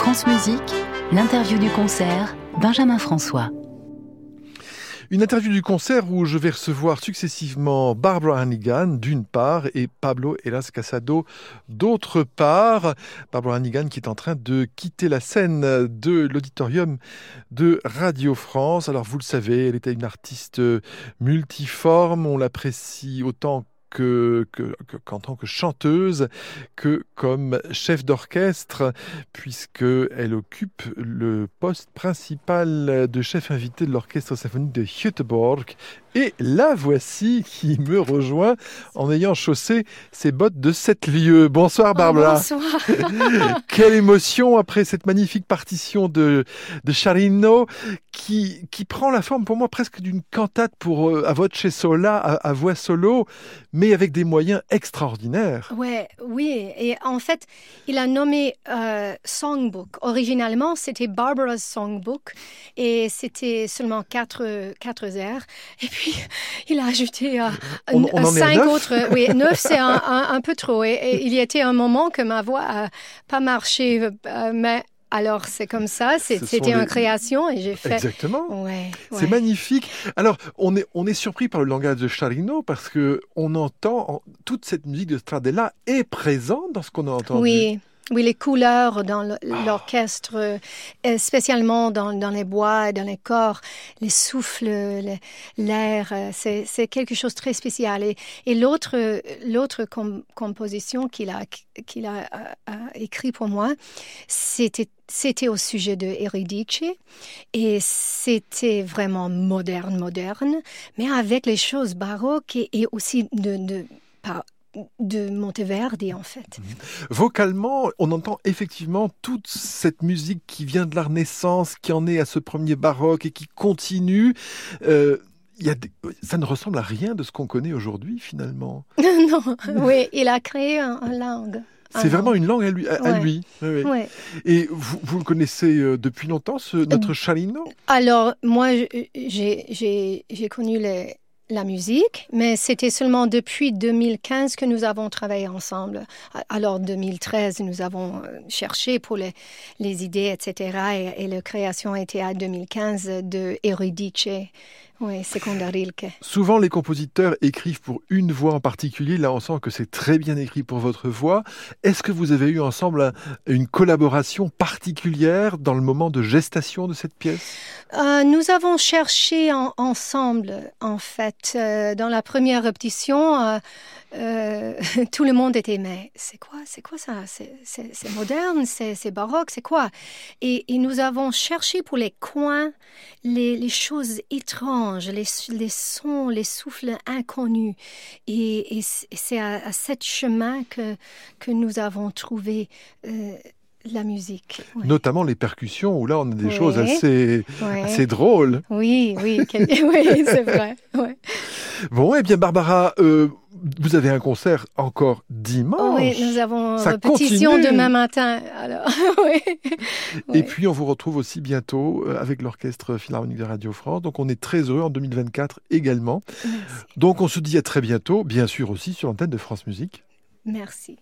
France Musique, l'interview du concert, Benjamin François. Une interview du concert où je vais recevoir successivement Barbara Hannigan d'une part et Pablo Elas Casado d'autre part. Barbara Hannigan qui est en train de quitter la scène de l'auditorium de Radio France. Alors vous le savez, elle était une artiste multiforme, on l'apprécie autant que, qu'en tant que chanteuse que comme chef d'orchestre, puisqu'elle occupe le poste principal de chef invité de l'orchestre symphonique de Göteborg et la voici qui me rejoint en ayant chaussé ses bottes de sept lieues. Bonsoir Barbara. bonsoir. Quelle émotion après cette magnifique partition de, de Charino qui, qui prend la forme pour moi presque d'une cantate pour euh, à voce sola, à, à, voix solo, mais avec des moyens extraordinaires. Ouais, oui, et en fait, il a nommé euh, Songbook. Originalement, c'était Barbara's Songbook et c'était seulement quatre, quatre airs. Et puis, puis il a ajouté euh, on, on cinq autres. Oui, neuf, c'est un, un, un, peu trop. Et, et, il y était un moment que ma voix a pas marché, euh, mais alors c'est comme ça, c'était une création et j'ai fait. Exactement. Ouais, c'est ouais. magnifique. Alors on est on est surpris par le langage de Charino parce que on entend toute cette musique de Stradella est présente dans ce qu'on a entendu. Oui. Oui, les couleurs dans l'orchestre, oh. spécialement dans, dans, les bois, dans les corps, les souffles, l'air, c'est quelque chose de très spécial. Et, et l'autre l'autre com composition qu'il a, qu'il a, a, a écrit pour moi, c'était c'était au sujet de Eurydice et c'était vraiment moderne, moderne, mais avec les choses baroques et, et aussi de, de par, de Monteverdi en fait. Vocalement, on entend effectivement toute cette musique qui vient de la Renaissance, qui en est à ce premier baroque et qui continue. Euh, il y a des... ça ne ressemble à rien de ce qu'on connaît aujourd'hui finalement. non, oui, il a créé un, un langue. C'est vraiment une langue à lui. À ouais. lui. Oui, oui. Ouais. Et vous, vous, le connaissez euh, depuis longtemps, ce, notre Chalino? Alors, moi, j'ai connu les, la musique, mais c'était seulement depuis 2015 que nous avons travaillé ensemble. Alors 2013, nous avons cherché pour les, idées, etc. Et, et la création était à 2015 de Eurydice. Oui, Secondarilke. Souvent, les compositeurs écrivent pour une voix en particulier. Là, on sent que c'est très bien écrit pour votre voix. Est-ce que vous avez eu ensemble un, une collaboration particulière dans le moment de gestation de cette pièce? Euh, Nous avons cherché en, ensemble, en fait. Euh, dans la première répétition, euh, euh, tout le monde était mais c'est quoi c'est quoi ça? C'est moderne c'est baroque c'est quoi? Et, et, nous avons cherché pour les coins les, les choses étranges les, les, sons les souffles inconnus et, et c'est à, à cet chemin que que nous avons trouvé euh, la musique. Ouais. Notamment les percussions, où là on a des ouais. choses assez, ouais. assez drôles. Oui, oui, oui c'est vrai. Bon, eh bien Barbara, euh, vous avez un concert encore dimanche. Oui, nous avons Ça répétition continue. demain matin. Alors, oui. Et puis on vous retrouve aussi bientôt euh, avec l'Orchestre Philharmonique de Radio France. Donc on est très heureux en 2024 également. Merci. Donc on se dit à très bientôt, bien sûr aussi sur l'antenne de France Musique. Merci.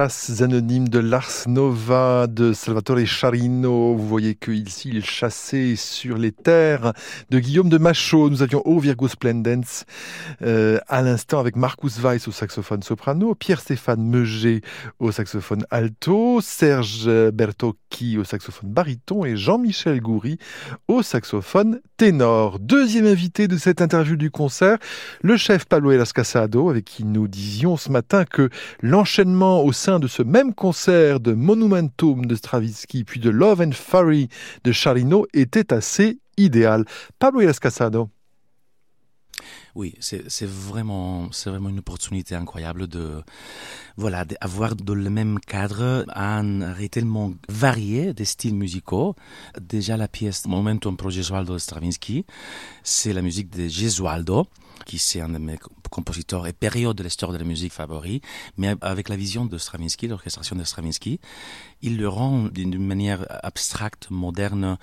Anonymes de Lars Nova, de Salvatore Charino. Vous voyez qu'ici, il chassait sur les terres de Guillaume de Machaut. Nous avions O Virgo Splendens euh, à l'instant avec Marcus Weiss au saxophone soprano, Pierre-Stéphane Meuger au saxophone alto, Serge Bertocchi au saxophone baryton et Jean-Michel Goury au saxophone ténor. Deuxième invité de cette interview du concert, le chef Pablo Elas Casado, avec qui nous disions ce matin que l'enchaînement au sein de ce même concert de Monumentum de Stravinsky puis de Love and Fury de Charino était assez idéal. Pablo Elas Casado. Oui, c'est vraiment, c'est vraiment une opportunité incroyable de, voilà, d'avoir dans le même cadre un tellement varié des styles musicaux. Déjà la pièce Momentum pro Gesualdo de Stravinsky, c'est la musique de Gesualdo qui c'est un de mes compositeurs et période de l'histoire de la musique favoris, mais avec la vision de Stravinsky, l'orchestration de Stravinsky, il le rend d'une manière abstracte, moderne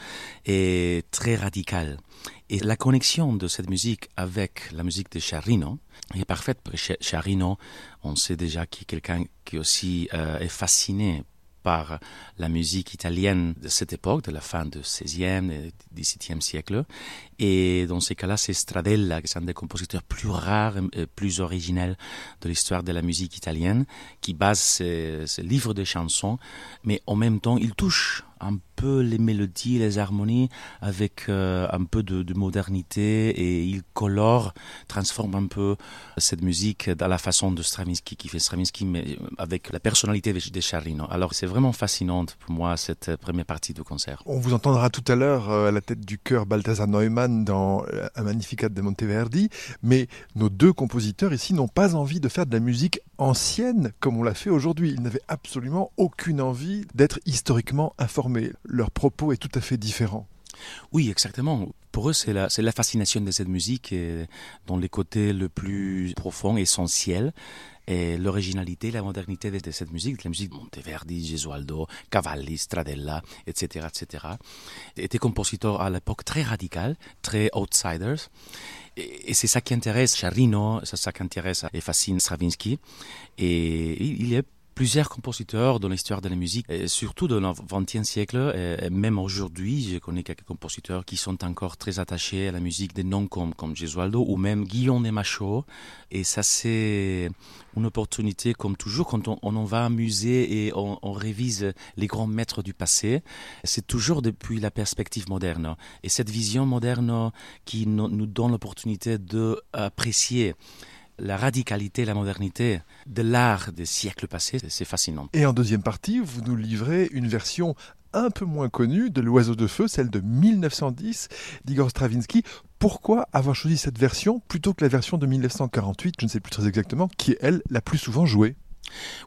et très radicale. Et la connexion de cette musique avec la musique de Charino est parfaite. Charino, on sait déjà qu'il est quelqu'un qui aussi euh, est fasciné par la musique italienne de cette époque, de la fin du XVIe et XVIIe siècle. Et dans ces cas-là, c'est Stradella, qui est un des compositeurs plus rares et plus originels de l'histoire de la musique italienne, qui base ses, ses livres de chansons, mais en même temps, il touche un peu les mélodies, les harmonies avec euh, un peu de, modernité et il colore, transforme un peu cette musique dans la façon de Stravinsky, qui fait Stravinsky mais avec la personnalité de Charlino. Alors c'est vraiment fascinante pour moi cette première partie du concert. On vous entendra tout à l'heure euh, à la tête du chœur Balthazar Neumann dans euh, un Magnificat de Monteverdi, mais nos deux compositeurs ici n'ont pas envie de faire de la musique ancienne comme on l'a fait aujourd'hui. Ils n'avaient absolument aucune envie d'être historiquement informés. Leur propos est tout à fait différent. Oui, exactement. Pour eux, c'est la, fascination de cette musique et dans les côtés le plus profond, essentiel, et l'originalité, la modernité de, cette musique, de la musique de Monteverdi, Gesualdo, Cavalli, Stradella, etc., etc. Était compositeur à l'époque très radical, très outsiders. Et, c'est ça qui intéresse Charino, c'est ça qui intéresse et fascine Stravinsky. Et il est plusieurs compositeurs dans l'histoire de la musique, surtout dans le XXe siècle, et même aujourd'hui, je connais quelques compositeurs qui sont encore très attachés à la musique des noms comme, comme Gesualdo ou même Guillaume de Machaut. Et ça, c'est une opportunité, comme toujours, quand on, on va à et on, on, révise les grands maîtres du passé, c'est toujours depuis la perspective moderne. Et cette vision moderne qui nous donne l'opportunité d'apprécier la radicalité, la modernité de l'art des siècles passés, c'est fascinant. Et en deuxième partie, vous nous livrez une version un peu moins connue de L'Oiseau de Feu, celle de 1910 d'Igor Stravinsky. Pourquoi avoir choisi cette version plutôt que la version de 1948, je ne sais plus très exactement, qui est elle la plus souvent jouée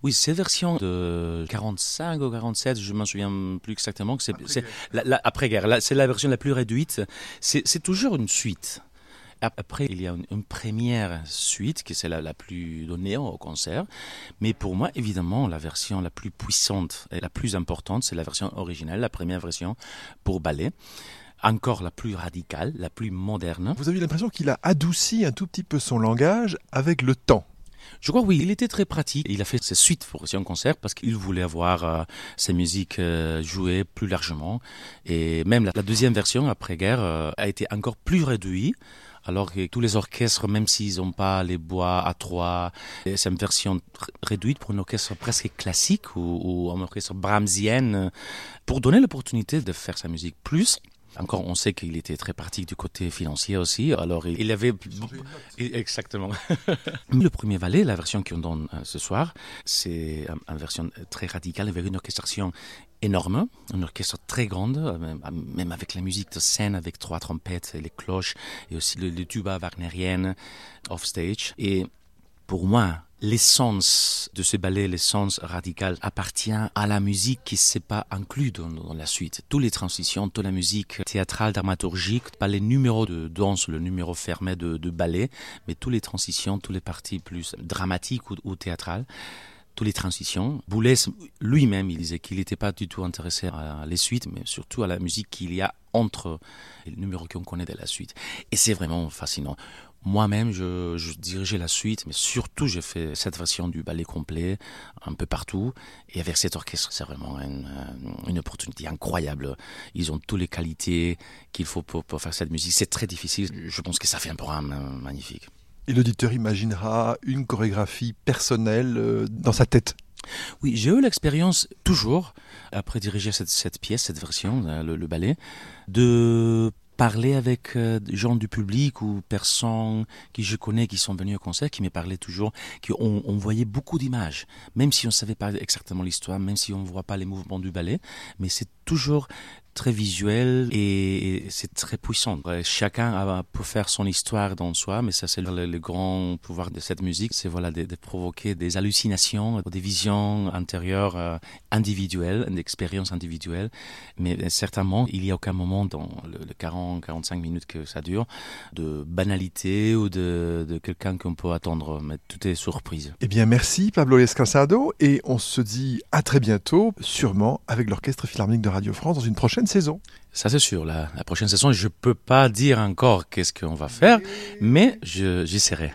oui, cette version de 45 ou 47, je m'en souviens plus exactement. C'est après-guerre. C'est la version la plus réduite. C'est toujours une suite. Après, il y a une, première suite, qui c'est la, la, plus donnée au concert. Mais pour moi, évidemment, la version la plus puissante et la plus importante, c'est la version originale, la première version pour ballet encore la plus radicale, la plus moderne. Vous avez l'impression qu'il a adouci un tout petit peu son langage avec le temps je crois oui, il était très pratique. Il a fait ses suites pour un concert parce qu'il voulait avoir euh, ses musiques euh, jouées plus largement. Et même la, deuxième version après-guerre euh, a été encore plus réduite alors que tous les orchestres, même s'ils n'ont pas les bois à trois, c'est une version réduite pour un orchestre presque classique ou, ou un orchestre brahmsienne, pour donner l'opportunité de faire sa musique plus. Encore, on sait qu'il était très pratique du côté financier aussi. Alors, il, avait exactement. le premier valet, la version qu'on donne euh, ce soir, c'est une version très radicale avec une orchestration énorme, un orchestre très grande, euh, même avec la musique de scène, avec trois trompettes et les cloches, et aussi le, le tuba wagnerienne off stage. Et pour moi, l'essence de ce ballet, l'essence radicale, appartient à la musique qui ne s'est pas inclue dans, la suite. Toutes les transitions, toute la musique théâtrale, dramaturgique, pas les numéros de danse, le numéro fermé de, ballet, mais toutes les transitions, toutes les parties plus dramatiques ou, théâtrales toutes les transitions. Boulez lui-même, il disait qu'il n'était pas du tout intéressé à les suites, mais surtout à la musique qu'il y a entre les numéros qu'on connaît de la suite. Et c'est vraiment fascinant. Moi-même, je, je, dirigeais la suite, mais surtout, j'ai fait cette version du ballet complet un peu partout. Et avec cet orchestre, c'est vraiment une, une, opportunité incroyable. Ils ont toutes les qualités qu'il faut pour, pour, faire cette musique. C'est très difficile. Je pense que ça fait un programme magnifique. Et l'auditeur imaginera une chorégraphie personnelle euh, dans sa tête. Oui, j'ai eu l'expérience toujours, après diriger cette, cette pièce, cette version, le, le ballet, de parler avec euh, gens du public ou personnes qui je connais qui sont venus au concert, qui me parlaient toujours, qui on, on voyait beaucoup d'images, même si on ne savait pas exactement l'histoire, même si on ne voit pas les mouvements du ballet, mais c'est toujours très visuel et, c'est très puissant. Chacun a, peut faire son histoire dans soi, mais ça c'est le, grand pouvoir de cette musique, c'est voilà de, provoquer des hallucinations, des visions intérieures euh, individuelles, une expérience individuelle. Mais certainement, il n'y a aucun moment dans le, le 40-45 minutes que ça dure de banalité ou de, de quelqu'un qu'on peut attendre. Mais tout est surprise. Eh bien, merci Pablo Escansado et on se dit à très bientôt, sûrement avec l'Orchestre Philharmonique de Radio France dans une prochaine saison. Ça c'est sûr, la, la, prochaine saison, je peux pas dire encore qu'est-ce qu'on va faire, mais j'essaierai.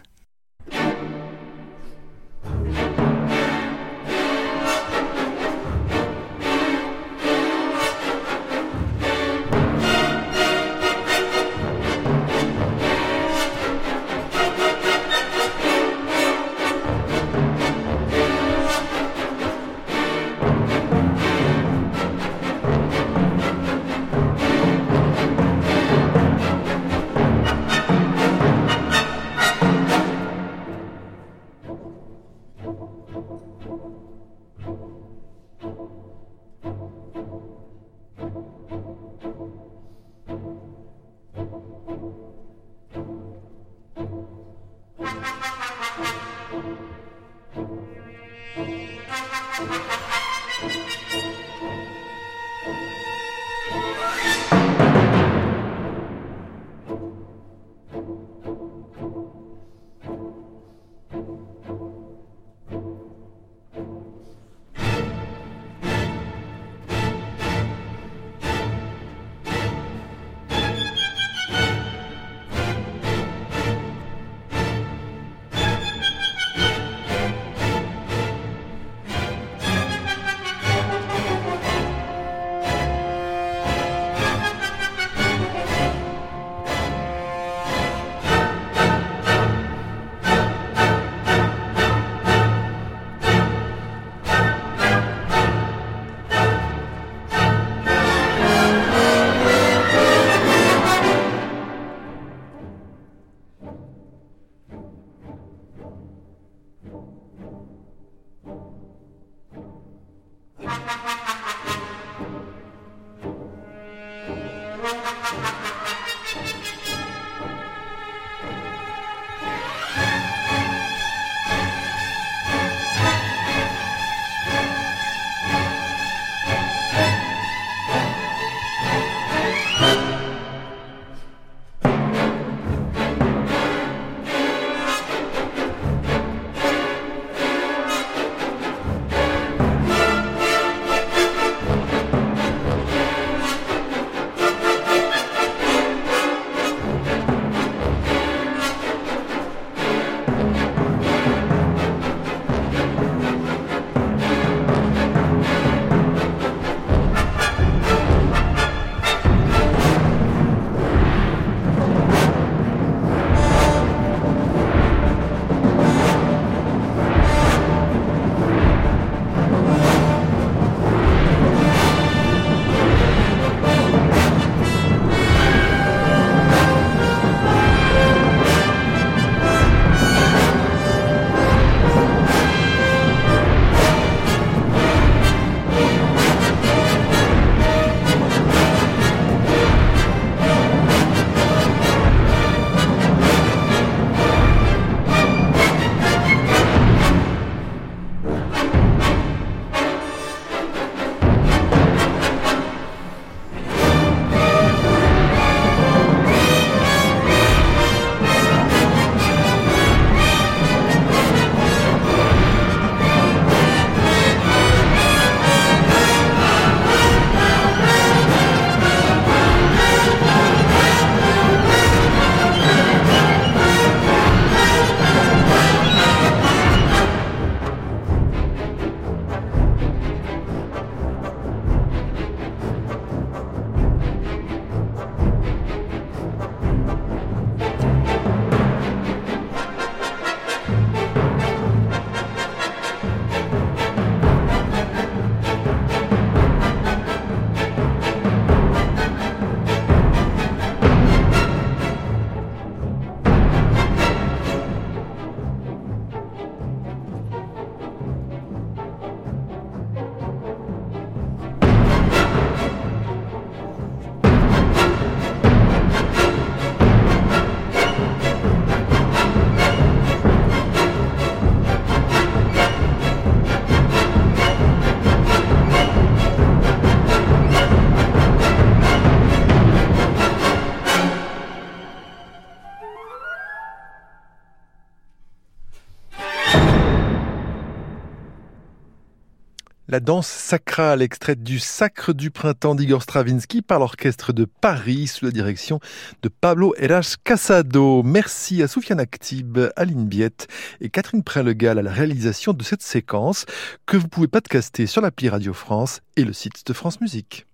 La danse sacrale extraite du Sacre du printemps d'Igor Stravinsky par l'orchestre de Paris sous la direction de Pablo Eras Casado. Merci à Soufiane Actib, Aline Biette et Catherine Prinlegal à la réalisation de cette séquence que vous pouvez podcaster sur l'appli Radio France et le site de France Musique.